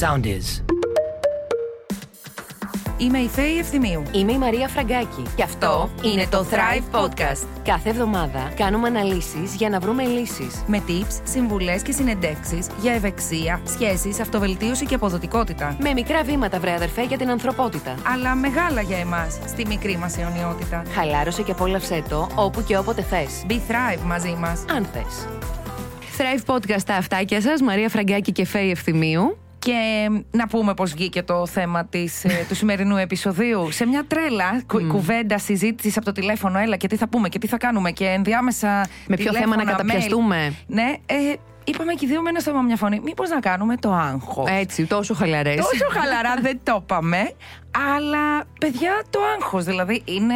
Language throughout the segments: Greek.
Sound is. Είμαι η Φέη Ευθυμίου. Είμαι η Μαρία Φραγκάκη. Και αυτό είναι το Thrive Podcast. Κάθε εβδομάδα κάνουμε αναλύσεις για να βρούμε λύσεις. Με tips, συμβουλές και συνεντεύξεις για ευεξία, σχέσεις, αυτοβελτίωση και αποδοτικότητα. Με μικρά βήματα, βρε αδερφέ, για την ανθρωπότητα. Αλλά μεγάλα για εμάς, στη μικρή μας αιωνιότητα. Χαλάρωσε και απόλαυσέ το όπου και όποτε θες. Be Thrive μαζί μας. Αν θες. Thrive Podcast τα αυτάκια σας, Μαρία Φραγκάκη και Φέη Ευθυμίου. Και να πούμε πώς βγήκε το θέμα της, ε, του σημερινού επεισοδίου. Σε μια τρέλα κου- κουβέντα συζήτησης από το τηλέφωνο, έλα και τι θα πούμε και τι θα κάνουμε και ενδιάμεσα. Με ποιο θέμα τηλέφωνα, να καταπιαστούμε; mail. Ναι, ε, είπαμε και οι δύο με ένα στόμα μια φωνή. Μήπως να κάνουμε το άγχος. Έτσι, τόσο χαλαρές. Τόσο χαλαρά δεν το είπαμε. Αλλά παιδιά, το άγχος δηλαδή είναι.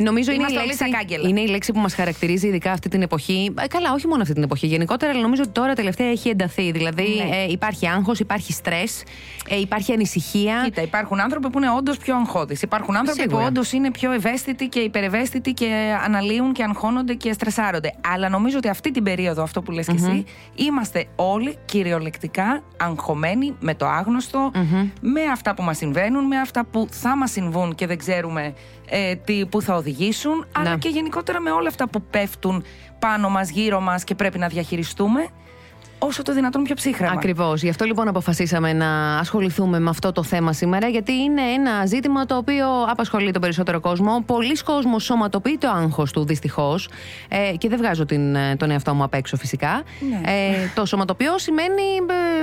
Νομίζω είναι η, Είμαστε όλοι λέξη, σαν κάγκελα. είναι η λέξη που μας χαρακτηρίζει ειδικά αυτή την εποχή. Ε, καλά, όχι μόνο αυτή την εποχή γενικότερα, αλλά νομίζω ότι τώρα τελευταία έχει ενταθεί. Δηλαδή Ναι. ε, υπάρχει άγχος, υπάρχει στρες, ε, υπάρχει ανησυχία. Κοίτα, υπάρχουν άνθρωποι που είναι όντως πιο αγχώδεις. Υπάρχουν άνθρωποι Σίγουρα. που όντως είναι πιο ευαίσθητοι και υπερευαίσθητοι και αναλύουν και αγχώνονται και στρεσάρονται. Αλλά νομίζω ότι αυτή την περίοδο, αυτό που λες και εσύ, είμαστε όλοι κυριολεκτικά αγχωμένοι με το αγνωστο με αυτά που μας συμβαίνουν, με αυτά που θα μας συμβούν και δεν ξέρουμε ε, τι, που θα οδηγήσουν, αλλά Ναι. και γενικότερα με όλα αυτά που πέφτουν πάνω μας, γύρω μας και πρέπει να διαχειριστούμε όσο το δυνατόν πιο ψύχρεμα. Ακριβώς. Γι' αυτό λοιπόν αποφασίσαμε να ασχοληθούμε με αυτό το θέμα σήμερα, γιατί είναι ένα ζήτημα το οποίο απασχολεί τον περισσότερο κόσμο. Πολλοί κόσμος σωματοποιεί το άγχος του, δυστυχώς. Ε, και δεν βγάζω την, ε, τον εαυτό μου απ' έξω φυσικά. Ναι. Ε, το σωματοποιώ σημαίνει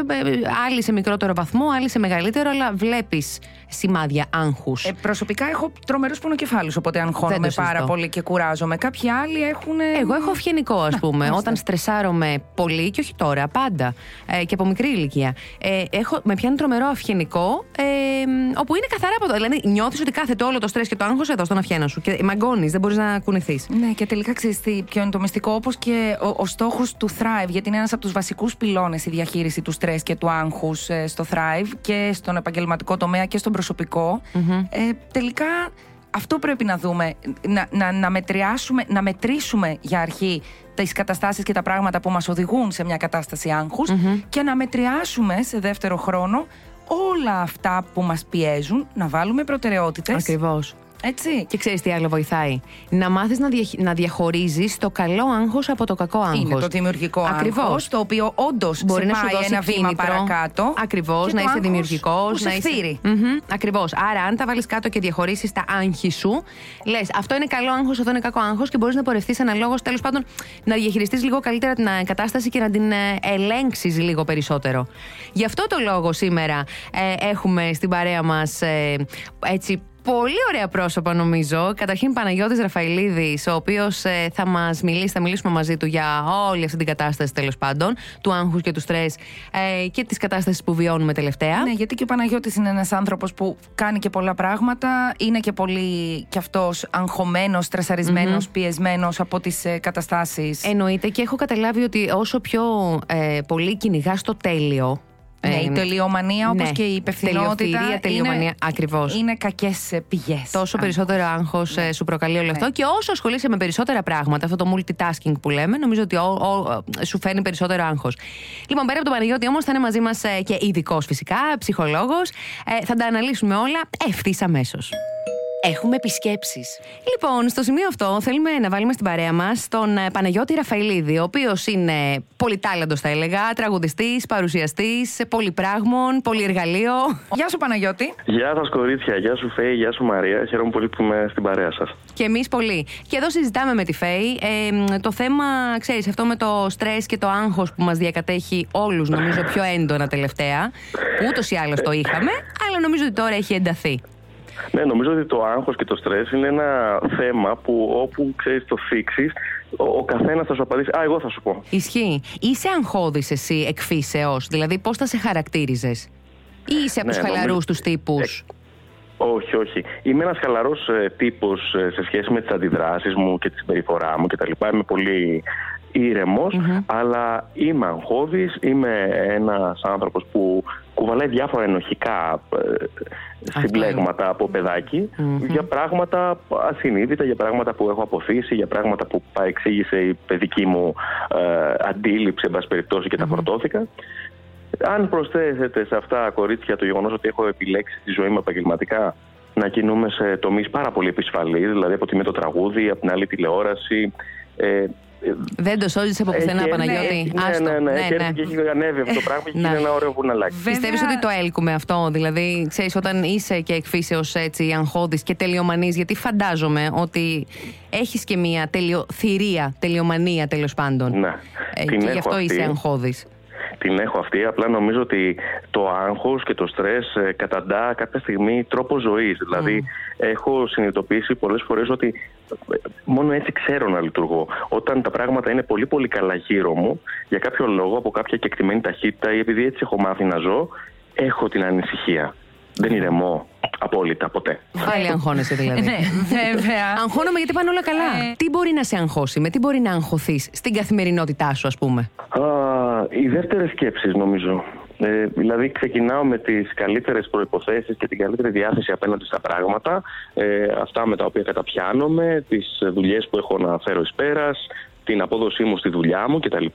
ε, ε, άλλοι σε μικρότερο βαθμό, άλλοι σε μεγαλύτερο, αλλά βλέπεις σημάδια άγχους. Ε, προσωπικά έχω τρομερούς πονοκεφάλους, οπότε Δεν αγχώνομαι το πάρα συζητώ. πολύ και κουράζομαι. Κάποιοι άλλοι έχουν. Εγώ έχω αυγενικό, ας πούμε. ορίστε. Όταν στρεσάρομαι πολύ, και όχι τώρα, πάντα. Ε, και από μικρή ηλικία. Ε, έχω, με πιάνει τρομερό αυγενικό, ε, όπου είναι καθαρά από το. Δηλαδή, νιώθεις ότι κάθεται όλο το στρες και το άγχος εδώ στον αυγένα σου. Και μαγκώνεις, δεν μπορείς να κουνηθείς. Ναι, και τελικά ξέρεις τι, ποιο είναι το μυστικό, όπως και ο, ο στόχος του Thrive, γιατί είναι ένας από τους βασικούς πυλώνες η διαχείριση του στρες και του άγχους στο Thrive και στον επαγγελματικό τομέα και στον προσωπικο Ε, τελικά αυτό πρέπει να δούμε. Να, να, να μετριάσουμε, να μετρήσουμε για αρχή τις καταστάσεις και τα πράγματα που μας οδηγούν σε μια κατάσταση άγχους και να μετριάσουμε σε δεύτερο χρόνο όλα αυτά που μας πιέζουν, να βάλουμε προτεραιότητες. Ακριβώς. Έτσι. Και ξέρεις τι άλλο βοηθάει; Να μάθεις να, διαχ... να διαχωρίζεις το καλό άγχος από το κακό άγχος. Είναι το δημιουργικό Ακριβώς. άγχος, το οποίο όντως Μπορεί να σου πάει δώσει ένα βήμα κίνητρο. παρακάτω. Ακριβώς, και να το είσαι άγχος δημιουργικός. που σε φθείρει. Ακριβώς. Άρα, αν τα βάλεις κάτω και διαχωρίσει τα άγχη σου, λες αυτό είναι καλό άγχος, αυτό είναι κακό άγχος και μπορείς να πορευτείς αναλόγως. Τέλος πάντων, να διαχειριστείς λίγο καλύτερα την ε, κατάσταση και να την ελέγξεις λίγο περισσότερο. Γι' αυτό το λόγο σήμερα ε, έχουμε στην παρέα μας έτσι Πολύ ωραία πρόσωπα νομίζω. Καταρχήν Παναγιώτης Ραφαηλίδης, ο οποίος ε, θα μας μιλήσει, θα μιλήσουμε μαζί του για όλη αυτή την κατάσταση τέλος πάντων, του άγχους και του στρες ε, και της κατάστασης που βιώνουμε τελευταία. Ναι, γιατί και ο Παναγιώτης είναι ένας άνθρωπος που κάνει και πολλά πράγματα. Είναι και πολύ κι αυτός αγχωμένος, στρεσαρισμένος, πιεσμένος από τις ε, καταστάσεις. Εννοείται και έχω καταλάβει ότι όσο πιο ε, πολύ κυνηγά το τέλειο. Ναι, ε, η τελειομανία όπως ναι, και η υπευθυνότητα τελειοφυρία, τελειομανία, είναι, ακριβώς. είναι κακές ε, πηγές. Τόσο Α, περισσότερο άγχος σου προκαλεί όλο αυτό. Και όσο ασχολείσαι με περισσότερα πράγματα, αυτό το multitasking που λέμε, νομίζω ότι ο, ο- σου φέρνει περισσότερο άγχος. Λοιπόν, πέρα από τον Παναγιώτη, όμως, θα είναι μαζί μας και ειδικός φυσικά, ψυχολόγος. Ε, θα τα αναλύσουμε όλα ευθύς αμέσως. Έχουμε επισκέψεις. Λοιπόν, στο σημείο αυτό θέλουμε να βάλουμε στην παρέα μας τον ε, Παναγιώτη Ραφαηλίδη, ο οποίος είναι πολυτάλαντος, θα έλεγα, τραγουδιστής, παρουσιαστής, πολυπράγμων, πολυεργαλείο. Γεια σου Παναγιώτη. Γεια σας, κορίτσια. Γεια σου, Φέη. Γεια σου, Μαρία. Χαίρομαι πολύ που είμαι στην παρέα σας. Και εμείς πολύ. Και εδώ συζητάμε με τη Φέη ε, το θέμα, ξέρεις, αυτό με το στρες και το άγχος που μας διακατέχει όλους, νομίζω πιο έντονα τελευταία. Που ούτως ή άλλως το είχαμε, αλλά νομίζω ότι τώρα έχει ενταθεί. Ναι, νομίζω ότι το άγχος και το στρες είναι ένα θέμα που όπου ξέρεις το θίξεις, ο, ο καθένας θα σου απαντήσει «Α, εγώ θα σου πω». Ισχύει. Είσαι αγχώδης εσύ εκφύσεω, δηλαδή πώς θα σε χαρακτήριζες, ή είσαι από Ναι, τους χαλαρούς νομίζω- τους τύπους; Όχι, όχι. Είμαι ένας χαλαρός ε, τύπος ε, σε σχέση με τις αντιδράσεις μου και τη συμπεριφορά μου κτλ. Είμαι πολύ ηρεμος αλλά είμαι αγχώδης, είμαι ένας άνθρωπος που κουβαλάει διάφορα ενοχικά ε, συμπλέγματα από παιδάκι για πράγματα ασυνείδητα, για πράγματα που έχω αποθήσει, για πράγματα που παρεξήγησε η παιδική μου ε, αντίληψη, εν πάση περιπτώσει, και τα φορτώθηκα. Αν προσθέσετε σε αυτά κορίτσια το γεγονός ότι έχω επιλέξει τη ζωή μου επαγγελματικά να κινούμε σε τομείς πάρα πολύ επισφαλείς, δηλαδή από τη με το τραγούδι, από την άλλη τηλεόραση. Ε, δεν το σώζεις από πουθενά, Παναγιώτη. Ναι, ναι, ναι. ναι, ναι. Και έχει ανέβει αυτό το πράγμα και είναι ένα ωραίο που να αλλάξει. Πιστεύει ότι το έλκουμε αυτό, δηλαδή, ξέρεις, όταν είσαι και εκφύσεως έτσι αγχώδης και τελειομανής, γιατί φαντάζομαι ότι έχεις και μια τελειο... θηρία, τελειομανία τέλος πάντων. Ναι. Ε, και γι' αυτό είσαι αγχώδης την έχω αυτή. Απλά νομίζω ότι το άγχος και το στρες ε, καταντά κάποια στιγμή τρόπο ζωής. Δηλαδή έχω συνειδητοποιήσει πολλές φορές ότι ε, μόνο έτσι ξέρω να λειτουργώ. Όταν τα πράγματα είναι πολύ πολύ καλά γύρω μου, για κάποιο λόγο, από κάποια κεκτημένη ταχύτητα ή επειδή έτσι έχω μάθει να ζω, έχω την ανησυχία. Δεν ηρεμώ απόλυτα ποτέ. Πάλι αγχώνεσαι δηλαδή. ναι, βέβαια. Αγχώνομαι γιατί πάνε όλα καλά. Ε. Τι μπορεί να σε αγχώσει, με τι μπορεί να αγχωθείς στην καθημερινότητά σου, ας πούμε; Α, οι δεύτερες σκέψεις, νομίζω. Ε, δηλαδή ξεκινάω με τις καλύτερες προϋποθέσεις και την καλύτερη διάθεση απέναντι στα πράγματα ε, αυτά με τα οποία καταπιάνομαι τις δουλειές που έχω να φέρω εις πέρας την απόδοσή μου στη δουλειά μου κτλ.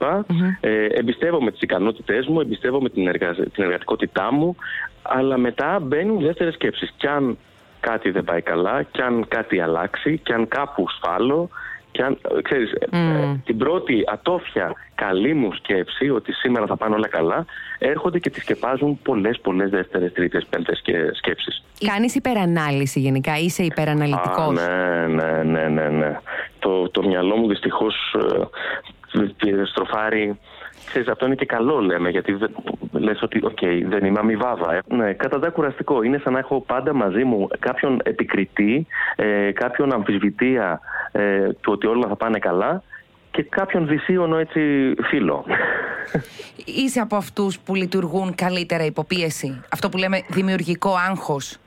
Ε, εμπιστεύομαι τις ικανότητές μου, εμπιστεύομαι την, την εργατικότητά μου αλλά μετά μπαίνουν δεύτερες σκέψεις. Κι αν κάτι δεν πάει καλά, κι αν κάτι αλλάξει, κι αν κάπου σφάλω, κι αν, ε, ξέρεις, mm. την πρώτη ατόφια καλή μου σκέψη ότι σήμερα θα πάνε όλα καλά, έρχονται και τη σκεπάζουν πολλές, πολλές δεύτερες, τρίτες, πέμπτες και σκέψεις. Κάνεις υπερανάλυση γενικά, είσαι υπεραναλυτικός. Α, ναι, ναι, ναι, ναι, ναι. Το, το μυαλό μου δυστυχώς ε, στροφάρει Ξέρεις, αυτό είναι και καλό λέμε, γιατί λες ότι okay, δεν είμαι αμοιβάβα. Ε. Ναι, καταντά κουραστικό. Είναι σαν να έχω πάντα μαζί μου κάποιον επικριτή, ε, κάποιον αμφισβητεία ε, του ότι όλα θα πάνε καλά και κάποιον δυσίωνο έτσι φίλο. Είσαι από αυτούς που λειτουργούν καλύτερα υποπίεση; Αυτό που λέμε δημιουργικό άγχος.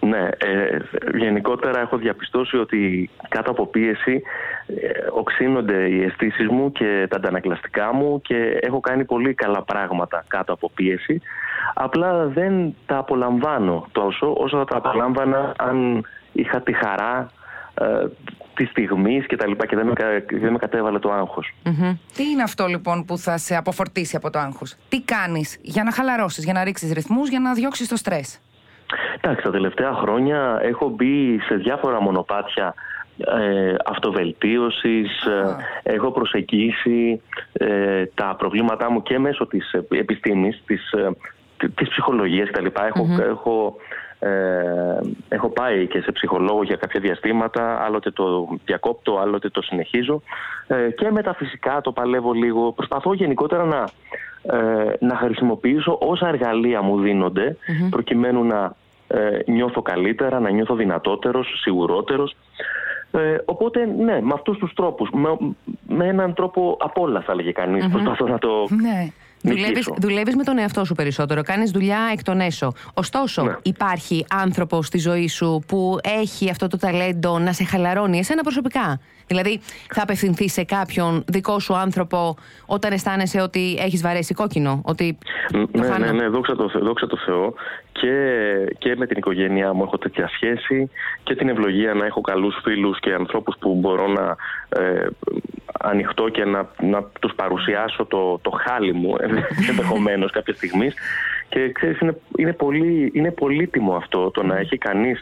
Ναι, ε, γενικότερα έχω διαπιστώσει ότι κάτω από πίεση ε, οξύνονται οι αισθήσεις μου και τα αντανακλαστικά μου και έχω κάνει πολύ καλά πράγματα κάτω από πίεση. Απλά δεν τα απολαμβάνω τόσο όσο θα τα απολάμβανα αν είχα τη χαρά ε, της στιγμής και τα λοιπά και δεν με, δεν με κατέβαλε το αγχος Τι είναι αυτό λοιπόν που θα σε αποφορτήσει από το άγχος; Τι κάνεις για να χαλαρώσεις, για να ρίξεις ρυθμούς, για να διώξεις το στρες; Εντάξει, τα τελευταία χρόνια έχω μπει σε διάφορα μονοπάτια ε, αυτοβελτίωσης, ε, έχω προσεγγίσει ε, τα προβλήματά μου και μέσω της επιστήμης, της, ε, της ψυχολογίας κτλ. Έχω, έχω, έχω πάει και σε ψυχολόγο για κάποια διαστήματα, άλλοτε το διακόπτω, άλλοτε το συνεχίζω και μεταφυσικά το παλεύω λίγο. Προσπαθώ γενικότερα να, να χρησιμοποιήσω όσα εργαλεία μου δίνονται προκειμένου να νιώθω καλύτερα, να νιώθω δυνατότερος, σιγουρότερος ε, οπότε, ναι, με αυτούς τους τρόπους. Με, με, έναν τρόπο απ' όλα, θα έλεγε κανείς. Mm-hmm. Προσπαθώ να το. Ναι. Δουλεύεις με τον εαυτό σου περισσότερο. Κάνεις δουλειά εκ των έσω. Ωστόσο, ναι. υπάρχει άνθρωπο στη ζωή σου που έχει αυτό το ταλέντο να σε χαλαρώνει εσένα προσωπικά. Δηλαδή, θα απευθυνθείς σε κάποιον δικό σου άνθρωπο όταν αισθάνεσαι ότι έχεις βαρέσει κόκκινο. Ότι ναι, ναι, ναι, δόξα τω, δόξα το Θεώ. Και, και με την οικογένειά μου έχω τέτοια σχέση και την ευλογία να έχω καλούς φίλους και ανθρώπους που μπορώ να ε, ανοιχτώ και να, να τους παρουσιάσω το, το χάλι μου ενδεχομένως κάποια στιγμή. Και ξέρεις, είναι, είναι, πολύ, είναι πολύτιμο αυτό το να έχει κανείς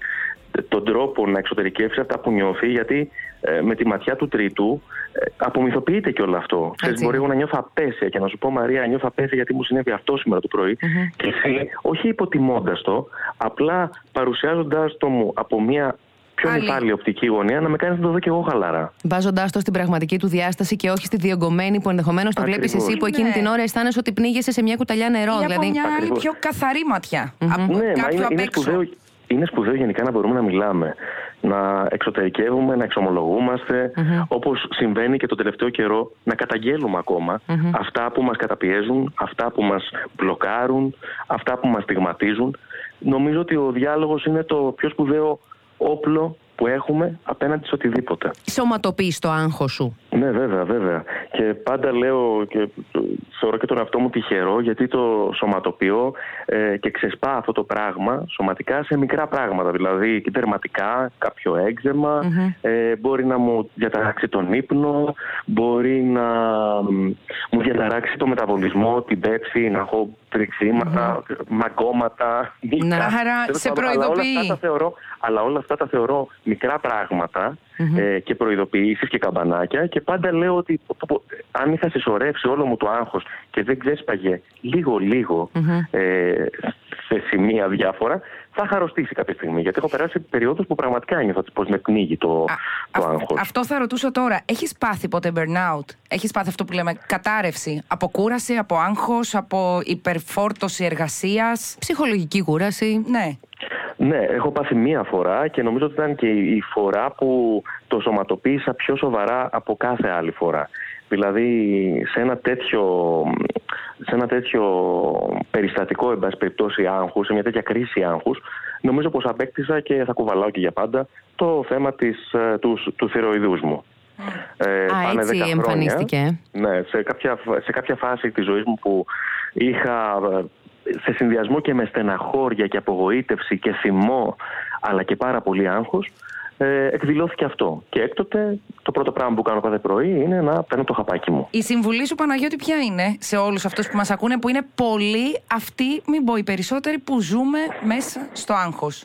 τον τρόπο να εξωτερικεύσει αυτά που νιώθει, γιατί ε, με τη ματιά του τρίτου ε, απομυθοποιείται και όλο αυτό. Ξέρεις, μπορεί εγώ να νιώθω απέσια και να σου πω Μαρία, νιώθω απέσια γιατί μου συνέβη αυτό σήμερα το πρωί. Και εσύ, όχι υποτιμώντας το, απλά παρουσιάζοντάς το μου από μια πιο νυφάλια οπτική γωνία να με κάνεις να το δω και εγώ χαλαρά. Βάζοντάς το στην πραγματική του διάσταση και όχι στη διωγγωμένη που ενδεχομένως το βλέπεις εσύ που εκείνη ναι. την ώρα αισθάνεσαι ότι πνίγεσαι σε μια κουταλιά νερό. Ή δηλαδή. από μια άλλη πιο καθαρή ματιά. Mm-hmm. Από ναι, κάποιο είναι, απ' έξω. Είναι σπουδαίο, είναι σπουδαίο γενικά να μπορούμε να μιλάμε, να εξωτερικεύουμε, να εξομολογούμαστε, mm-hmm. όπως συμβαίνει και το τελευταίο καιρό, να καταγγέλουμε ακόμα mm-hmm. αυτά που μας καταπιέζουν, αυτά που μας μπλοκάρουν, αυτά που μας στιγματίζουν. Νομίζω ότι ο διάλογος είναι το πιο σπουδαίο όπλο που έχουμε απέναντι σε οτιδήποτε. Σωματοποιεί το άγχο σου. Ναι, βέβαια, βέβαια. Και πάντα λέω και θεωρώ και τον εαυτό μου τυχερό γιατί το σωματοποιώ ε, και ξεσπά αυτό το πράγμα σωματικά σε μικρά πράγματα. Δηλαδή, τερματικά, κάποιο ε, μπορεί να μου διαταράξει τον ύπνο, μπορεί να μου διαταράξει το μεταβολισμό, την πέψη, να έχω τριξίματα, mm-hmm. μαγκώματα. Να, άρα σε προειδοποιεί. Αλλά όλα, αυτά τα θεωρώ, αλλά όλα αυτά τα θεωρώ μικρά ε, και προειδοποιήσεις και καμπανάκια και πάντα λέω ότι αν είχα συσσωρεύσει όλο μου το άγχος και δεν ξέσπαγε λίγο-λίγο ε, σε σημεία διάφορα θα είχα αρρωστήσει κάποια στιγμή. Γιατί έχω περάσει περιόδους που πραγματικά ένιωθα πως με πνίγει το, το άγχος. Αυτό θα ρωτούσα τώρα. Έχεις πάθει ποτέ burnout, έχεις πάθει αυτό που λέμε κατάρρευση, από κούραση, από άγχος, από υπερφόρτωση εργασίας; Ψυχολογική κούραση; Ναι. Ναι, έχω πάθει μία φορά και νομίζω ότι ήταν και η φορά που το σωματοποίησα πιο σοβαρά από κάθε άλλη φορά. Δηλαδή σε ένα τέτοιο, σε ένα τέτοιο περιστατικό εν πάση περιπτώσει άγχους, σε μια τέτοια κρίση άγχους, νομίζω πως απέκτησα και θα κουβαλάω και για πάντα το θέμα της, ε, τους, του θηροειδούς μου. Ε, Α, έτσι εμφανίστηκε. Ναι, σε κάποια, σε κάποια φάση της ζωής μου που είχα ε, σε συνδυασμό και με στεναχώρια και απογοήτευση και θυμό αλλά και πάρα πολύ άγχος ε, εκδηλώθηκε αυτό. Και έκτοτε το πρώτο πράγμα που κάνω κάθε πρωί είναι να παίρνω το χαπάκι μου. Η συμβουλή σου Παναγιώτη ποια είναι σε όλους αυτούς που μας ακούνε που είναι πολλοί αυτοί, μην πω οι περισσότεροι, που ζούμε μέσα στο άγχος;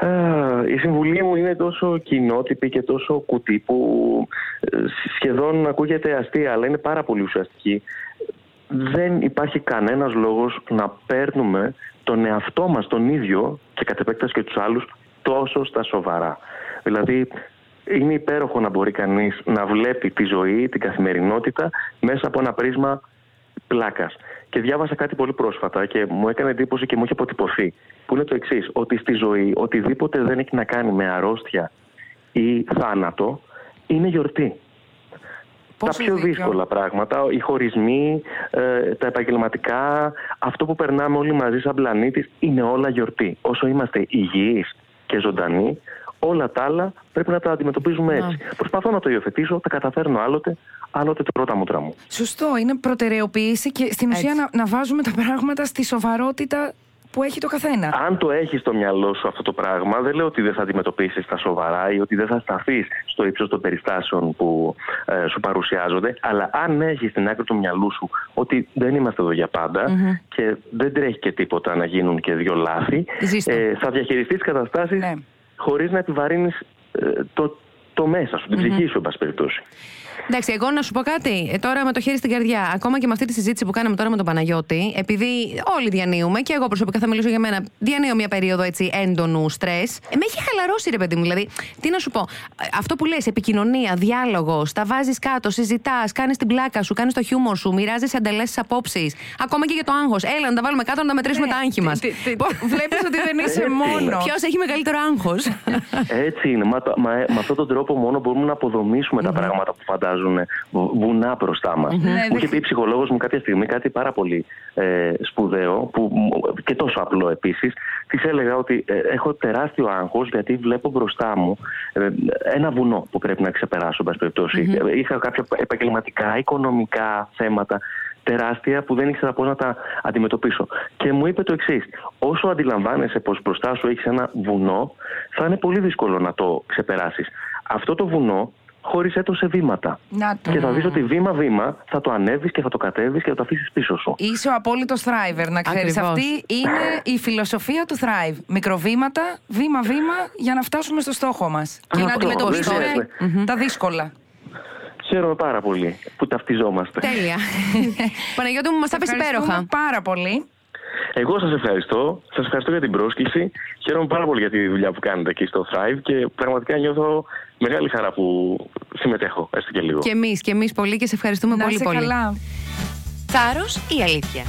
Ε, η συμβουλή μου είναι τόσο κοινότυπη και τόσο κουτί που ε, σχεδόν ακούγεται αστεία αλλά είναι πάρα πολύ ουσιαστική δεν υπάρχει κανένας λόγος να παίρνουμε τον εαυτό μας τον ίδιο και κατ' επέκταση και τους άλλους τόσο στα σοβαρά. Δηλαδή είναι υπέροχο να μπορεί κανείς να βλέπει τη ζωή, την καθημερινότητα μέσα από ένα πρίσμα πλάκας. Και διάβασα κάτι πολύ πρόσφατα και μου έκανε εντύπωση και μου είχε αποτυπωθεί. Που είναι το εξής, ότι στη ζωή οτιδήποτε δεν έχει να κάνει με αρρώστια ή θάνατο είναι γιορτή τα πιο δύσκολα πράγματα, οι χωρισμοί, ε, τα επαγγελματικά, αυτό που περνάμε όλοι μαζί σαν πλανήτης είναι όλα γιορτή. Όσο είμαστε υγιείς και ζωντανοί, όλα τα άλλα πρέπει να τα αντιμετωπίζουμε έτσι. Να. Προσπαθώ να το υιοθετήσω, τα καταφέρνω άλλοτε, άλλοτε το πρώτα μούτρα μου. Σωστό, είναι προτεραιοποίηση και στην ουσία να, να βάζουμε τα πράγματα στη σοβαρότητα που έχει το καθένα. Αν το έχεις στο μυαλό σου αυτό το πράγμα, δεν λέω ότι δεν θα αντιμετωπίσεις τα σοβαρά ή ότι δεν θα σταθείς στο ύψος των περιστάσεων που ε, σου παρουσιάζονται. Αλλά αν έχεις στην άκρη του μυαλού σου ότι δεν είμαστε εδώ για παντα και δεν τρέχει και τίποτα να γίνουν και δύο λάθη, ε, θα διαχειριστείς τι καταστάσεις ναι. χωρίς να επιβαρύνεις ε, το, το μέσα σου, την ψυχή σου, εν πάση περιπτώσει. Εντάξει, εγώ να σου πω κάτι. Ε, τώρα με το χέρι στην καρδιά, ακόμα και με αυτή τη συζήτηση που κάναμε τώρα με τον Παναγιώτη, επειδή όλοι διανύουμε και εγώ προσωπικά θα μιλήσω για μένα, διανύω μια περίοδο έτσι έντονου στρες. Ε, με έχει χαλαρώσει, ρε παιδί μου. Δηλαδή, τι να σου πω, αυτό που λες, επικοινωνία, διάλογο, τα βάζεις κάτω, συζητάς, κάνεις την πλάκα σου, κάνεις το χιούμορ σου, μοιράζεις εντελέσει απόψεις. Ακόμα και για το άγχος. Έλα να τα βάλουμε κάτω να τα μετρήσουμε ναι, τα άγχη μας. Βλέπεις ότι δεν είσαι μόνο. Ποιος έχει μεγαλύτερο άγχος; Έτσι είναι. Μα, με αυτόν τον τρόπο μόνο μπορούμε να αποδομήσουμε τα πράγματα που φαντάζομαι βγάζουν βουνά μπροστά μας. Ναι, μου είχε πει η ψυχολόγος μου κάποια στιγμή κάτι πάρα πολύ ε, σπουδαίο που, και τόσο απλό επίσης. Της έλεγα ότι ε, έχω τεράστιο άγχος γιατί βλέπω μπροστά μου ε, ένα βουνό που πρέπει να ξεπεράσω. Mm-hmm. Είχα κάποια επαγγελματικά, οικονομικά θέματα τεράστια που δεν ήξερα πώς να τα αντιμετωπίσω. Και μου είπε το εξής: Όσο αντιλαμβάνεσαι πως μπροστά σου έχεις ένα βουνό, θα είναι πολύ δύσκολο να το ξεπεράσεις. Αυτό το βουνό χώρισέ το σε βήματα. Να το. Και θα δεις ότι βήμα-βήμα θα το ανέβεις και θα το κατέβεις και θα το αφήσεις πίσω σου. Είσαι ο απόλυτος thriver, να ξέρεις. Αυτή είναι η φιλοσοφία του thrive. Μικροβήματα, βήμα-βήμα, για να φτάσουμε στο στόχο μας. Και να αντιμετωπίσουμε τα δύσκολα. Χαίρομαι πάρα πολύ που ταυτιζόμαστε. Τέλεια. Παναγιώτη μου, μας τα πει υπέροχα. Πάρα πολύ. Εγώ σας ευχαριστώ. Σας ευχαριστώ για την πρόσκληση. Χαίρομαι πάρα πολύ για τη δουλειά που κάνετε εκεί στο Thrive και πραγματικά νιώθω μεγάλη χαρά που συμμετέχω, έστω και λίγο. Και εμείς, και εμείς πολύ και σε ευχαριστούμε Να πολύ, πολύ. Καλά. Θάρρος ή αλήθεια;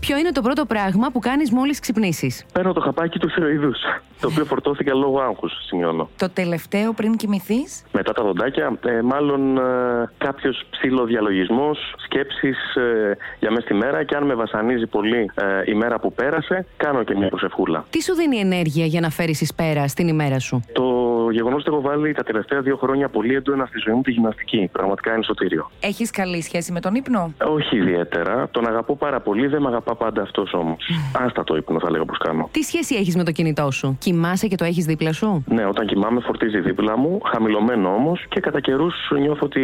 Ποιο είναι το πρώτο πράγμα που κάνεις μόλις ξυπνήσεις; Παίρνω το χαπάκι του θηροειδού, το οποίο φορτώθηκε λόγω άγχους, σημειώνω. Το τελευταίο πριν κοιμηθείς; Μετά τα δοντάκια, ε, μάλλον ε, κάποιος ψηλοδιαλογισμός, σκέψεις ε, για μέσα στη μέρα και αν με βασανίζει πολύ ε, η μέρα που πέρασε, κάνω και μια προσευχούλα. Τι σου δίνει ενέργεια για να φέρεις εις πέρα στην ημέρα σου; Το γεγονός ότι έχω βάλει τα τελευταία δύο χρόνια πολύ έντονα στη ζωή μου τη γυμναστική. Πραγματικά είναι σωτήριο. Έχεις καλή σχέση με τον ύπνο; Όχι ιδιαίτερα. Τον αγαπώ πάρα πολύ, δεν με αγαπά πάντα αυτός όμως. Άστα το ύπνο, θα λέγω πω κάνω. Τι σχέση έχεις με το κινητό σου, Κοιμάσαι και το έχεις δίπλα σου; Ναι, όταν κοιμάμαι φορτίζει δίπλα μου, χαμηλωμένο όμως και κατά καιρούς νιώθω ότι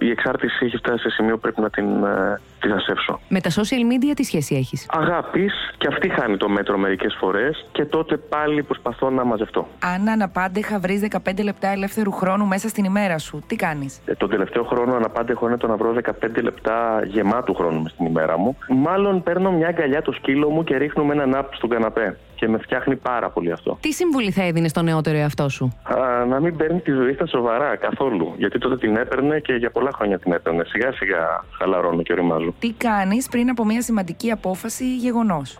ε, η εξάρτηση έχει φτάσει σε σημείο που πρέπει να την, ε, τη δασέψω. Με τα social media τι σχέση έχεις; Αγάπης και αυτή χάνει το μέτρο μερικές φορές και τότε πάλι προσπαθώ να μαζευτώ. Αν αναπάντεχα βρεις 15 λεπτά ελεύθερου χρόνου μέσα στην ημέρα σου, τι κάνεις; Ε, τον τελευταίο χρόνο αναπάντεχο είναι το να βρω 15 λεπτά γεμάτου χρόνου μες στην ημέρα μου. Μάλλον παίρνω μια αγκαλιά το σκύλο μου και ρίχνουμε ένα ναπ στον καναπέ. Και με φτιάχνει πάρα πολύ αυτό. Τι συμβουλή θα έδινες στο νεότερο εαυτό σου; Α, να μην παίρνει τη ζωή στα σοβαρά καθόλου. Γιατί τότε την έπαιρνε και για πολλά χρόνια την έπαιρνε. Σιγά σιγά χαλαρώνω και οριμάζω. Τι κάνεις πριν από μια σημαντική απόφαση ή γεγονός;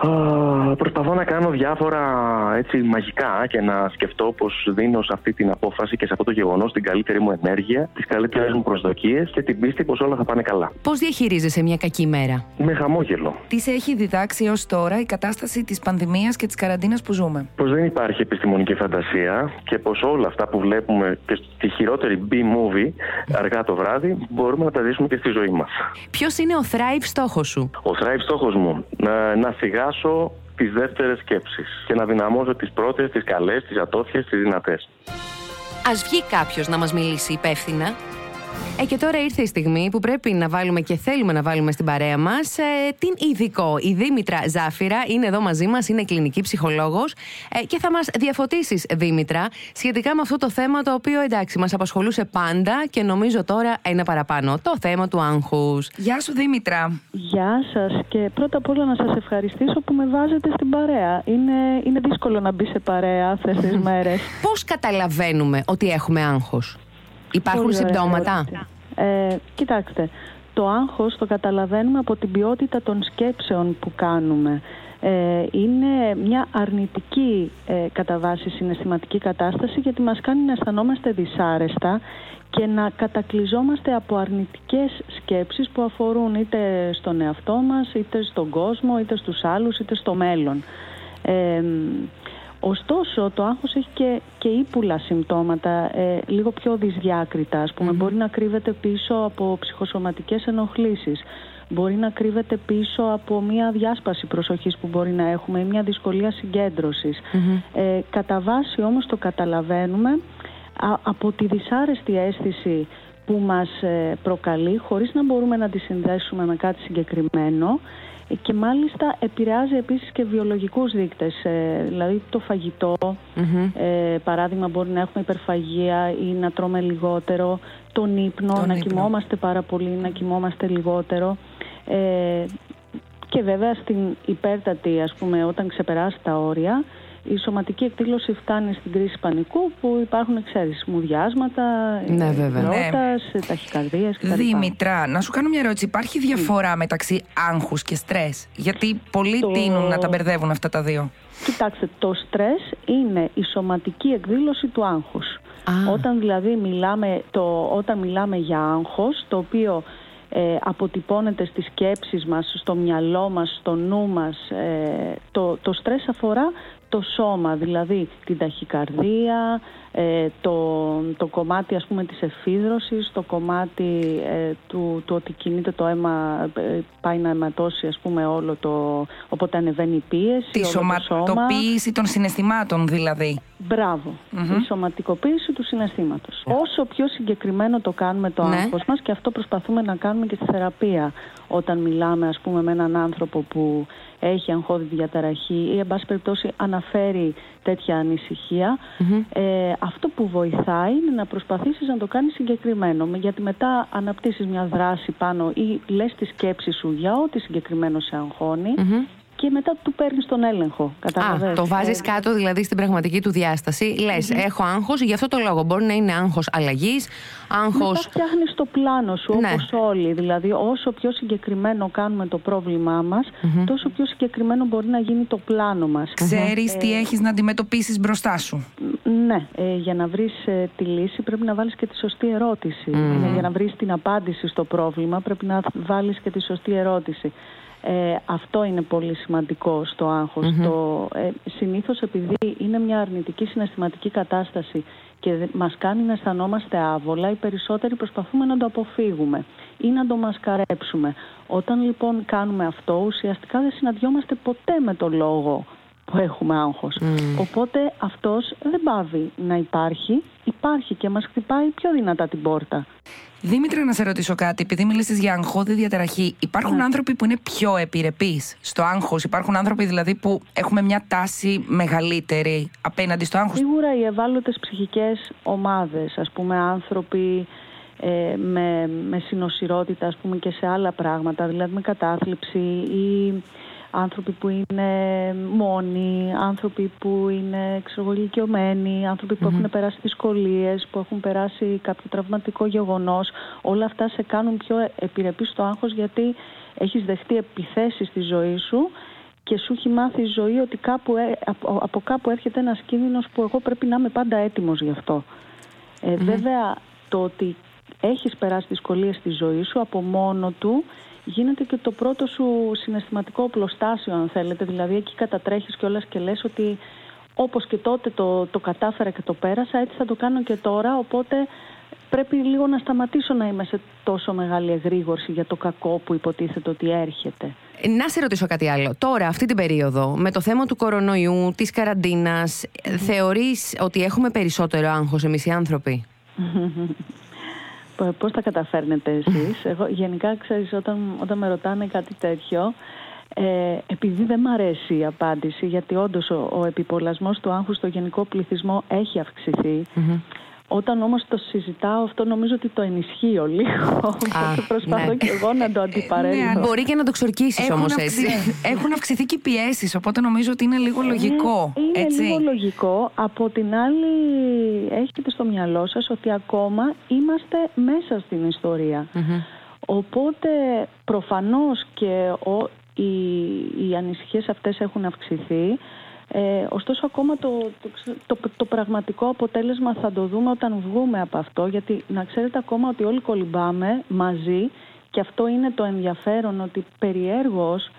Προσπαθώ να κάνω διάφορα έτσι μαγικά και να σκεφτώ πω δίνω σε αυτή την απόφαση και σε αυτό το γεγονός την καλύτερη μου ενέργεια, τις καλύτερες μου προσδοκίες και την πίστη πως όλα θα πάνε καλά. Πώς διαχειρίζεσαι μια κακή μέρα; Με χαμόγελο. Τι σε έχει διδάξει έω τώρα η κατάσταση της πανδημίας και της καραντίνα που ζούμε. Πως δεν υπάρχει επιστημονική φαντασία και πως όλα αυτά που βλέπουμε και στη χειρότερη B-movie αργά το βράδυ μπορούμε να τα ζήσουμε και στη ζωή μας. Ποιος είναι ο Thrive στόχος σου; Ο Thrive στόχος μου να, να φυγάσω τις δεύτερες σκέψεις και να δυναμώσω τις πρώτες, τις καλές, τις ατόφιες, τις δυνατές. Α βγει κάποιος να μας μιλήσει υπεύθυνα ε, και τώρα ήρθε η στιγμή που πρέπει να βάλουμε και θέλουμε να βάλουμε στην παρέα μας ε, την ειδικό. Η Δήμητρα Ζάφυρα είναι εδώ μαζί μας, είναι κλινική ψυχολόγος ε, και θα μας διαφωτίσεις, Δήμητρα, σχετικά με αυτό το θέμα το οποίο εντάξει μας απασχολούσε πάντα και νομίζω τώρα είναι παραπάνω. Το θέμα του άγχους. Γεια σου, Δήμητρα. Γεια σας και πρώτα απ' όλα να σας ευχαριστήσω που με βάζετε στην παρέα. Είναι, είναι δύσκολο να μπει σε παρέα αυτές τις μέρες. Πώς καταλαβαίνουμε ότι έχουμε άγχος; Υπάρχουν συμπτώματα; Ε, κοιτάξτε, το άγχος το καταλαβαίνουμε από την ποιότητα των σκέψεων που κάνουμε. Ε, είναι μια αρνητική ε, κατά βάση συναισθηματική κατάσταση γιατί μας κάνει να αισθανόμαστε δυσάρεστα και να κατακλυζόμαστε από αρνητικές σκέψεις που αφορούν είτε στον εαυτό μας, είτε στον κόσμο, είτε στους άλλους, είτε στο μέλλον. Ε, Ωστόσο, το άγχος έχει και, και ύπουλα συμπτώματα, ε, λίγο πιο δυσδιάκριτα. Ας πουμε μπορεί να κρύβεται πίσω από ψυχοσωματικές ενοχλήσεις. Μπορεί να κρύβεται πίσω από μια διάσπαση προσοχής που μπορεί να έχουμε ή μια δυσκολία Ε, κατά βάση όμως το καταλαβαίνουμε από τη δυσάρεστη αίσθηση που μας ε, προκαλεί χωρίς να μπορούμε να τη συνδέσουμε με κάτι συγκεκριμένο και μάλιστα επηρεάζει επίσης και βιολογικούς δείκτες, ε, δηλαδή το φαγητο ε, παράδειγμα μπορεί να έχουμε υπερφαγία ή να τρώμε λιγότερο, τον ύπνο, να κοιμόμαστε πάρα πολύ, να κοιμόμαστε λιγότερο. Ε, και βέβαια στην υπέρτατη, ας πούμε, όταν ξεπεράσει τα όρια, η σωματική εκδήλωση φτάνει στην κρίση πανικού που υπάρχουν, ξέρεις, μουδιάσματα, ναι, βέβαια. ναι. ταχυκαρδίες κτλ. Δήμητρα, να σου κάνω μια ερώτηση. Υπάρχει διαφορά μεταξύ άγχους και στρες, γιατί πολλοί το... τείνουν να τα μπερδεύουν αυτά τα δύο. Κοιτάξτε, το στρες είναι η σωματική εκδήλωση του άγχους. Όταν δηλαδή μιλάμε, το, όταν μιλάμε για άγχος, το οποίο ε, αποτυπώνεται στις σκέψεις μας, στο μυαλό μας, στο νου μας. Ε, το, το στρες αφορά το σώμα, δηλαδή την ταχυκαρδία, ε, το, το κομμάτι ας πούμε της εφίδρωσης, το κομμάτι ε, του, του ότι κινείται το αίμα, ε, πάει να αιματώσει ας πούμε όλο το, οπότε ανεβαίνει η πίεση, Τη σωματοποίηση των συναισθημάτων δηλαδή. Μπράβο, η σωματικοποίηση του συναισθήματος. Όσο πιο συγκεκριμένο το κάνουμε το ναι. άγχος μας και αυτό προσπαθούμε να κάνουμε και στη θεραπεία όταν μιλάμε ας πούμε με έναν άνθρωπο που έχει αγχώδη διαταραχή ή εν πάση περιπτώσει αναφέρει τέτοια ε, αυτό που βοηθάει είναι να προσπαθήσεις να το κάνεις συγκεκριμένο. Γιατί μετά αναπτύσσεις μια δράση πάνω ή λες τη σκέψη σου για ό,τι συγκεκριμένο σε αγχώνει και μετά του παίρνεις τον έλεγχο. Α, το βάζεις ε, κάτω δηλαδή στην πραγματική του διάσταση. Λες, έχω άγχος, γι' αυτό το λόγο. Μπορεί να είναι άγχος αλλαγής, άγχος. Μετά φτιάχνεις το πλάνο σου ναι. όπως όλοι. Δηλαδή, όσο πιο συγκεκριμένο κάνουμε το πρόβλημά μας, τόσο πιο συγκεκριμένο μπορεί να γίνει το πλάνο μας. Ξέρεις τι έχεις να αντιμετωπίσεις μπροστά σου; Ναι, ε, για να βρεις ε, τη λύση πρέπει να βάλεις και τη σωστή ερώτηση. Για να βρεις την απάντηση στο πρόβλημα πρέπει να βάλεις και τη σωστή ερώτηση. Ε, αυτό είναι πολύ σημαντικό στο αγχος Το, ε, συνήθως επειδή είναι μια αρνητική συναισθηματική κατάσταση και μας κάνει να αισθανόμαστε άβολα, οι περισσότεροι προσπαθούμε να το αποφύγουμε ή να το μασκαρέψουμε. Όταν λοιπόν κάνουμε αυτό, ουσιαστικά δεν συναντιόμαστε ποτέ με το λόγο που έχουμε άγχος. Οπότε αυτός δεν πάβει να υπάρχει, υπάρχει και μας χτυπάει πιο δυνατά την πόρτα. Δήμητρα, να σε ρωτήσω κάτι. Επειδή μιλήσεις για αγχώδη διαταραχή, υπάρχουν ναι. άνθρωποι που είναι πιο επιρρεπείς στο άγχος; Υπάρχουν άνθρωποι δηλαδή που έχουμε μια τάση μεγαλύτερη απέναντι στο άγχος; Σίγουρα οι ευάλωτες ψυχικές ομάδες, ας πούμε, άνθρωποι ε, με, με συνοσυρότητα, ας πούμε, και σε άλλα πράγματα, δηλαδή με κατάθλιψη ή άνθρωποι που είναι μόνοι, άνθρωποι που είναι εξωγωγικιωμένοι, άνθρωποι που έχουν περάσει δυσκολίες, που έχουν περάσει κάποιο τραυματικό γεγονός. Όλα αυτά σε κάνουν πιο επιρρεπή στο άγχος γιατί έχεις δεχτεί επιθέσεις στη ζωή σου και σου έχει μάθει η ζωή ότι κάπου, ε, από, κάπου έρχεται ένας κίνδυνος που εγώ πρέπει να είμαι πάντα έτοιμος γι' αυτό. Ε, Βέβαια το ότι έχεις περάσει δυσκολίες στη ζωή σου από μόνο του γίνεται και το πρώτο σου συναισθηματικό οπλοστάσιο αν θέλετε. Δηλαδή εκεί κατατρέχεις κιόλας και λες ότι όπως και τότε το, το κατάφερα και το πέρασα έτσι θα το κάνω και τώρα οπότε πρέπει λίγο να σταματήσω να είμαι σε τόσο μεγάλη εγρήγορση για το κακό που υποτίθεται ότι έρχεται. Να σε ρωτήσω κάτι άλλο. Τώρα, αυτή την περίοδο, με το θέμα του κορονοϊού, της καραντίνας, θεωρείς ότι έχουμε περισσότερο άγχος εμείς οι άνθρωποι; πώς τα καταφέρνετε εσείς; Εγώ γενικά ξέρεις όταν, όταν με ρωτάνε κάτι τέτοιο ε, επειδή δεν μ' αρέσει η απάντηση γιατί όντως ο, ο επιπολασμός του άγχους στο γενικό πληθυσμό έχει όταν όμως το συζητάω αυτό νομίζω ότι το ενισχύω λίγο. Οπότε προσπαθώ ναι. και εγώ να το αντιπαρέλθω. Ναι, μπορεί και να το ξορκίσεις όμως έτσι. Έχουν αυξηθεί και οι πιέσεις, οπότε νομίζω ότι είναι λίγο λογικό. Είναι, είναι έτσι. λίγο λογικό. Από την άλλη έχετε στο μυαλό σας ότι ακόμα είμαστε μέσα στην ιστορια Οπότε προφανώς και ο, οι, οι ανησυχίες αυτές έχουν αυξηθεί. Ε, ωστόσο ακόμα το, το, το, πραγματικό αποτέλεσμα θα το δούμε όταν βγούμε από αυτό γιατί να ξέρετε ακόμα ότι όλοι κολυμπάμε μαζί και αυτό είναι το ενδιαφέρον ότι περιέργως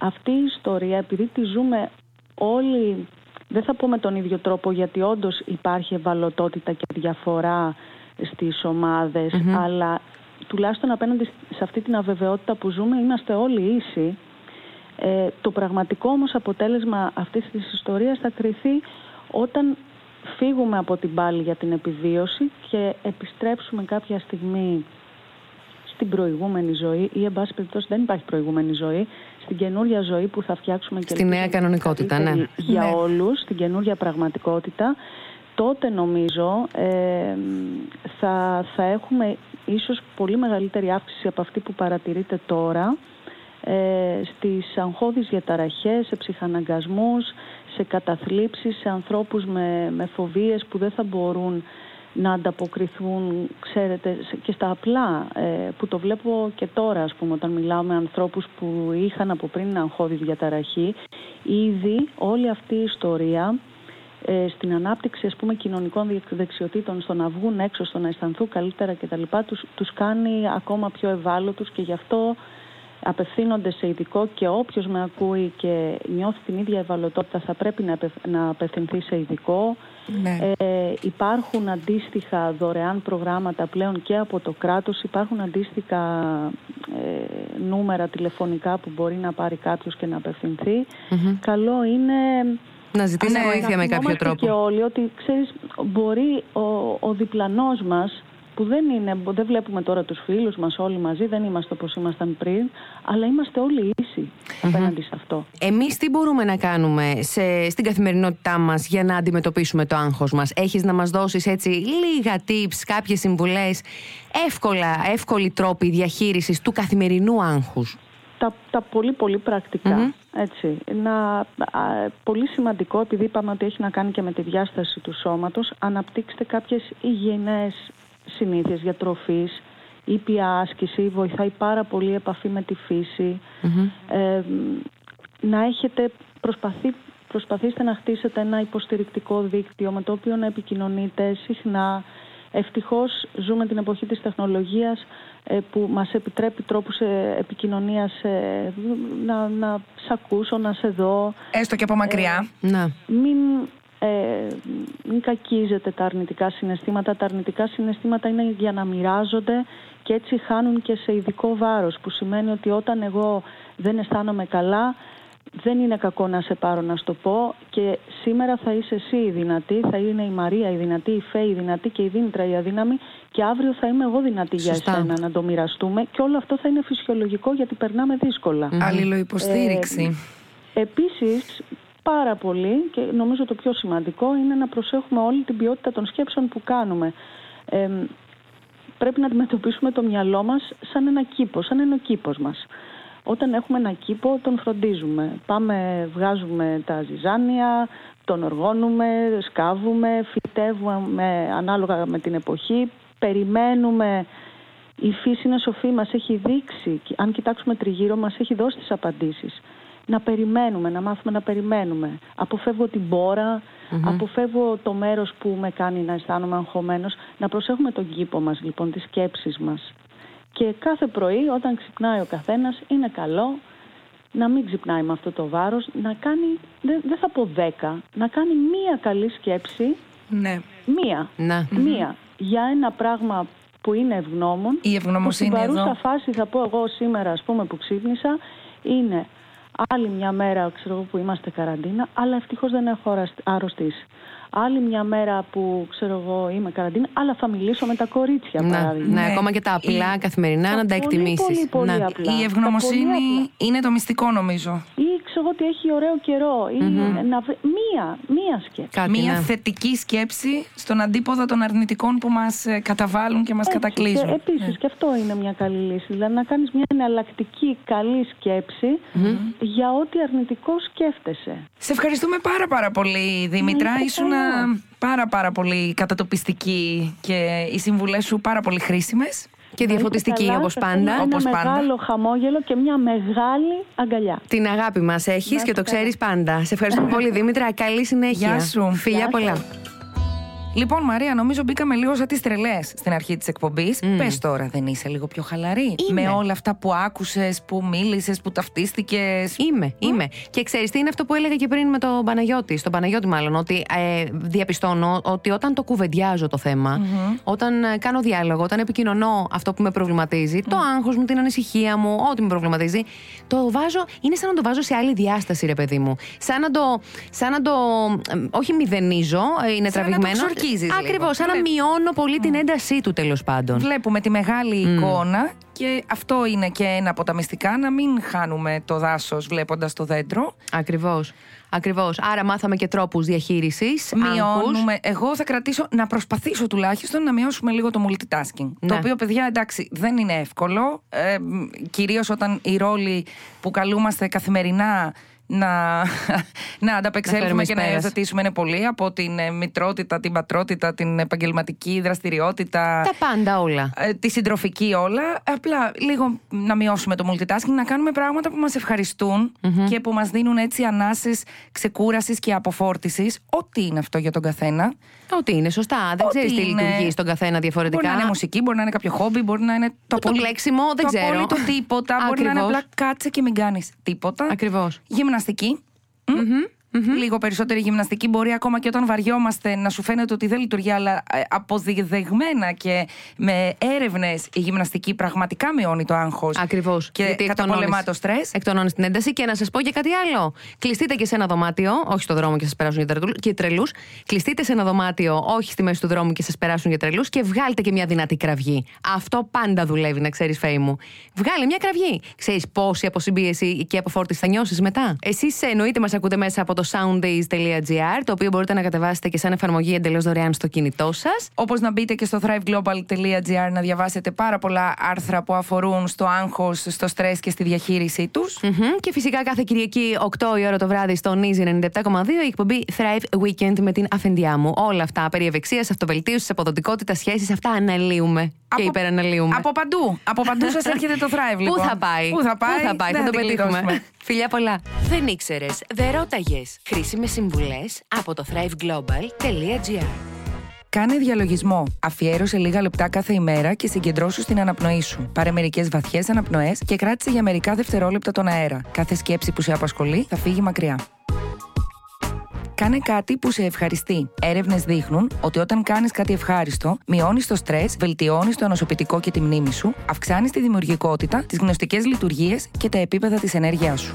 αυτή η ιστορία επειδή τη ζούμε όλοι δεν θα πω με τον ίδιο τρόπο γιατί όντως υπάρχει ευαλωτότητα και διαφορά στις ομαδες αλλά τουλάχιστον απέναντι σε αυτή την αβεβαιότητα που ζούμε είμαστε όλοι ίσοι ε, το πραγματικό όμως αποτέλεσμα αυτής της ιστορίας θα κριθεί όταν φύγουμε από την πάλη για την επιβίωση και επιστρέψουμε κάποια στιγμή στην προηγούμενη ζωή ή εν πάση περιπτώσει δεν υπάρχει προηγούμενη ζωή στην καινούρια ζωή που θα φτιάξουμε και στη νέα κανονικότητα ναι. για ναι. όλους, στην καινούρια πραγματικότητα τότε νομίζω ε, θα, θα έχουμε ίσως πολύ μεγαλύτερη αύξηση από αυτή που παρατηρείτε τώρα ε, στις αγχώδεις διαταραχές, σε ψυχαναγκασμούς, σε καταθλίψεις, σε ανθρώπους με, με φοβίες που δεν θα μπορούν να ανταποκριθούν, ξέρετε, και στα απλά, ε, που το βλέπω και τώρα, ας πούμε, όταν μιλάω με ανθρώπους που είχαν από πριν αγχώδη διαταραχή, ήδη όλη αυτή η ιστορία ε, στην ανάπτυξη ας πούμε κοινωνικών δεξιοτήτων στο να βγουν έξω, στο να αισθανθούν καλύτερα κτλ. Τους, τους κάνει ακόμα πιο ευάλωτους και γι' αυτό απευθύνονται σε ειδικό και όποιος με ακούει και νιώθει την ίδια ευαλωτότητα θα πρέπει να, να απευθυνθεί σε ειδικό. Ναι. Ε, υπάρχουν αντίστοιχα δωρεάν προγράμματα πλέον και από το κράτος, υπάρχουν αντίστοιχα ε, νούμερα τηλεφωνικά που μπορεί να πάρει κάποιος και να απευθυνθει Καλό είναι να ζητήσει βοήθεια με κάποιο τρόπο. Και όλοι ότι ξέρεις, μπορεί ο, ο διπλανός μας που δεν, είναι, δεν βλέπουμε τώρα τους φίλους μας όλοι μαζί, δεν είμαστε όπως ήμασταν πριν, αλλά είμαστε όλοι ίσοι απέναντι σε αυτό. Εμείς τι μπορούμε να κάνουμε σε, στην καθημερινότητά μας για να αντιμετωπίσουμε το άγχος μας; Έχεις να μας δώσεις έτσι λίγα tips, κάποιες συμβουλές, εύκολα, εύκολοι τρόποι διαχείρισης του καθημερινού άγχους; τα, τα πολύ πολύ πρακτικά. Έτσι. Να, πολύ σημαντικό, επειδή είπαμε ότι έχει να κάνει και με τη διάσταση του σώματος, αναπτύξτε κάποιες υγιεινές συνήθειες για τροφής, ήπια άσκηση, βοηθάει πάρα πολύ η επαφή με τη φυση Ε, να έχετε προσπαθεί, προσπαθήστε να χτίσετε ένα υποστηρικτικό δίκτυο με το οποίο να επικοινωνείτε συχνά. Ευτυχώς ζούμε την εποχή της τεχνολογίας ε, που μας επιτρέπει τρόπους ε, επικοινωνίας ε, να, να σε ακούσω, να σε δω. Έστω και από μακριά. Να. Μην, μην κακίζετε τα αρνητικά συναισθήματα. Τα αρνητικά συναισθήματα είναι για να μοιράζονται και έτσι χάνουν και σε ειδικό βάρος που σημαίνει ότι όταν εγώ δεν αισθάνομαι καλά δεν είναι κακό να σε πάρω να σου το πω και σήμερα θα είσαι εσύ η δυνατή, θα είναι η Μαρία η δυνατή, η Φέη η δυνατή και η Δήμητρα η αδύναμη και αύριο θα είμαι εγώ δυνατή για εσένα να το μοιραστούμε και όλο αυτό θα είναι φυσιολογικό γιατί περνάμε δύσκολα. Mm. Αλληλοϊποστήριξη. Ε, επίσης πάρα πολύ και νομίζω το πιο σημαντικό είναι να προσέχουμε όλη την ποιότητα των σκέψεων που κάνουμε. Ε, πρέπει να αντιμετωπίσουμε το μυαλό μας σαν ένα κήπος, σαν ένα κήπος μας. Όταν έχουμε ένα κήπο τον φροντίζουμε. Πάμε, βγάζουμε τα ζυζάνια, τον οργώνουμε, σκάβουμε, φυτεύουμε ανάλογα με την εποχή, περιμένουμε. Η φύση είναι σοφή, μας έχει δείξει, αν κοιτάξουμε τριγύρω μας έχει δώσει τις απαντήσεις. Να περιμένουμε, να μάθουμε να περιμένουμε. Αποφεύγω την μπορα αποφεύγω το μέρος που με κάνει να αισθάνομαι αγχωμένος. Να προσέχουμε τον κήπο μας λοιπόν, τις σκέψεις μας. Και κάθε πρωί όταν ξυπνάει ο καθένας είναι καλό να μην ξυπνάει με αυτό το βάρος, να κάνει, δεν, θα πω δέκα, να κάνει μία καλή σκέψη. Ναι. Μία. Μία. Για ένα πράγμα που είναι ευγνώμων. Η ευγνωμοσύνη Στην παρούσα φάση θα πω εγώ σήμερα ας πούμε που ξύπνησα είναι άλλη μια μέρα ξέρω, που είμαστε καραντίνα αλλά ευτυχώς δεν έχω αρρωστήσει. Άλλη μια μέρα που ξέρω εγώ είμαι καραντίνα, αλλά θα μιλήσω με τα κορίτσια ναι, παράδειγμα. Ναι, ακόμα και τα απλά η... καθημερινά να τα εκτιμήσεις. Πολύ, πολύ, πολύ απλά. Η ευγνωμοσύνη είναι το μυστικό νομίζω. Ή ξέρω ότι έχει ωραίο καιρό. Ή να... Μία, μία σκέψη. Κάτι, μία ναι. θετική σκέψη στον αντίποδο των αρνητικών που μας ε, καταβάλουν και μας κατακλείζουν. Επίσης, ναι. και αυτό είναι μια καλή λύση. Δηλαδή να κάνεις μια εναλλακτική καλή σκέψη για ό,τι αρνητικό σκέφτεσαι. Σε ευχαριστούμε πάρα πάρα πολύ Δήμητρα. Ήσουν πάρα πάρα πολύ κατατοπιστική και οι συμβουλές σου πάρα πολύ χρήσιμες. Και διαφωτιστική όπως πάντα. Ένα όπως μεγάλο πάντα. χαμόγελο και μια μεγάλη αγκαλιά. Την αγάπη μας έχεις και το ξέρεις πάντα. Σε ευχαριστούμε πολύ, Δήμητρα. Καλή συνέχεια. Γεια σου. Φιλιά πολλά. Λοιπόν, Μαρία, νομίζω μπήκαμε λίγο σαν τις τρελές στην αρχή της εκπομπής. Mm. Πες τώρα, δεν είσαι λίγο πιο χαλαρή; Είμαι. Με όλα αυτά που άκουσες, που μίλησες, που ταυτίστηκες. Είμαι, είμαι. Και ξέρεις τι είναι αυτό που έλεγα και πριν με τον Παναγιώτη, στον Παναγιώτη μάλλον, ότι ε, διαπιστώνω ότι όταν το κουβεντιάζω το θεμα όταν ε, κάνω διάλογο, όταν επικοινωνώ αυτό που με προβληματίζει, το άγχος μου, την ανησυχία μου, ό,τι με προβληματίζει, το βάζω, είναι σαν να το βάζω σε άλλη διάσταση, ρε παιδί μου. Σαν να το, σαν να το ε, όχι μηδενίζω, ε, είναι σαν τραβηγμένο. Να το Ακριβώς, σαν να μειώνω πολύ την έντασή του τέλος πάντων. Βλέπουμε τη μεγάλη εικόνα και αυτό είναι και ένα από τα μυστικά, να μην χάνουμε το δάσος βλέποντας το δέντρο. Ακριβώς. Ακριβώς. Άρα μάθαμε και τρόπους διαχείρισης. Μειώνουμε. Εγώ θα κρατήσω να προσπαθήσω τουλάχιστον να μειώσουμε λίγο το multitasking. Το Ναι. οποίο, παιδιά, εντάξει, δεν είναι εύκολο. Ε, Κυρίως όταν οι ρόλοι που καλούμαστε καθημερινά να, να ανταπεξέλθουμε φέρουμε και να εις πέρας. υιοθετήσουμε είναι πολύ από την ε, μητρότητα, την πατρότητα, την επαγγελματική δραστηριότητα. Τα πάντα όλα. ε, τη συντροφική όλα. Απλά λίγο να μειώσουμε το multitasking, να κάνουμε πράγματα που μας ευχαριστουν και που μας δίνουν έτσι ανάσες ξεκούρασης και αποφόρτισης. Ό,τι είναι αυτό για τον καθένα. Ότι είναι σωστά. Δεν Ό,τι ξέρεις τι είναι- λειτουργεί στον καθένα διαφορετικά. Μπορεί να είναι μουσική, μπορεί να είναι κάποιο χόμπι, μπορεί να είναι το, Το πλέξιμο, δεν το ξέρω. απόλυτο τίποτα. Μπορεί να είναι Ακριβώς. απλά κάτσε και μην κάνεις τίποτα. Ακριβώς. Γυμναστική γυμναστική. Mm-hmm. Μμ. Λίγο περισσότερη γυμναστική μπορεί ακόμα και όταν βαριόμαστε να σου φαίνεται ότι δεν λειτουργεί, αλλά ε, αποδεδεγμένα και με έρευνες η γυμναστική πραγματικά μειώνει το άγχος. Ακριβώς. Και καταπολεμά το στρες. Εκτονώνεις την ένταση και να σας πω και κάτι άλλο. Κλειστείτε και σε ένα δωμάτιο, όχι στο δρόμο και σας περάσουν για τρελού- και τρελούς. Κλειστείτε σε ένα δωμάτιο, όχι στη μέση του δρόμου και σας περάσουν για τρελούς και βγάλτε και μια δυνατή κραυγή. Αυτό πάντα δουλεύει, να ξέρεις, Φέη μου. Βγάλε μια κραυγή. Ξέρεις πόση αποσυμπίεση και αποφόρτιση θα νιώσεις μετά. Εσείς εννοείται μας ακούτε μέσα από το το sounddays.gr, το οποίο μπορείτε να κατεβάσετε και σαν εφαρμογή εντελώς δωρεάν στο κινητό σας. Όπως να μπείτε και στο thriveglobal.gr να διαβάσετε πάρα πολλά άρθρα που αφορούν στο άγχος, στο στρες και στη διαχείρισή τους. Και φυσικά κάθε Κυριακή 8 η ώρα το βράδυ στο Easy 97,2 η εκπομπή Thrive Weekend με την αφεντιά μου. Όλα αυτά περί ευεξίας, αυτοβελτίωση, αποδοτικότητα, σχέσεις, αυτά αναλύουμε και υπεραναλύουμε. Από παντού. Από παντού σας έρχεται το Thrive, λοιπόν. Πού θα πάει, Πού θα πάει, Πού θα, πάει; δεν θα το την πετύχουμε. κλειδώσουμε. Φιλιά πολλά. Δεν ήξερες, δεν ρώταγες. Χρήσιμες συμβουλές από το thriveglobal.gr. Κάνε διαλογισμό. Αφιέρωσε λίγα λεπτά κάθε ημέρα και συγκεντρώσου στην αναπνοή σου. Πάρε μερικές βαθιές αναπνοές και κράτησε για μερικά δευτερόλεπτα τον αέρα. Κάθε σκέψη που σε απασχολεί θα φύγει μακριά. Κάνε κάτι που σε ευχαριστεί. Έρευνες δείχνουν ότι όταν κάνεις κάτι ευχάριστο, μειώνεις το στρες, βελτιώνεις το ανοσοποιητικό και τη μνήμη σου, αυξάνεις τη δημιουργικότητα, τις γνωστικές λειτουργίες και τα επίπεδα της ενέργειάς σου.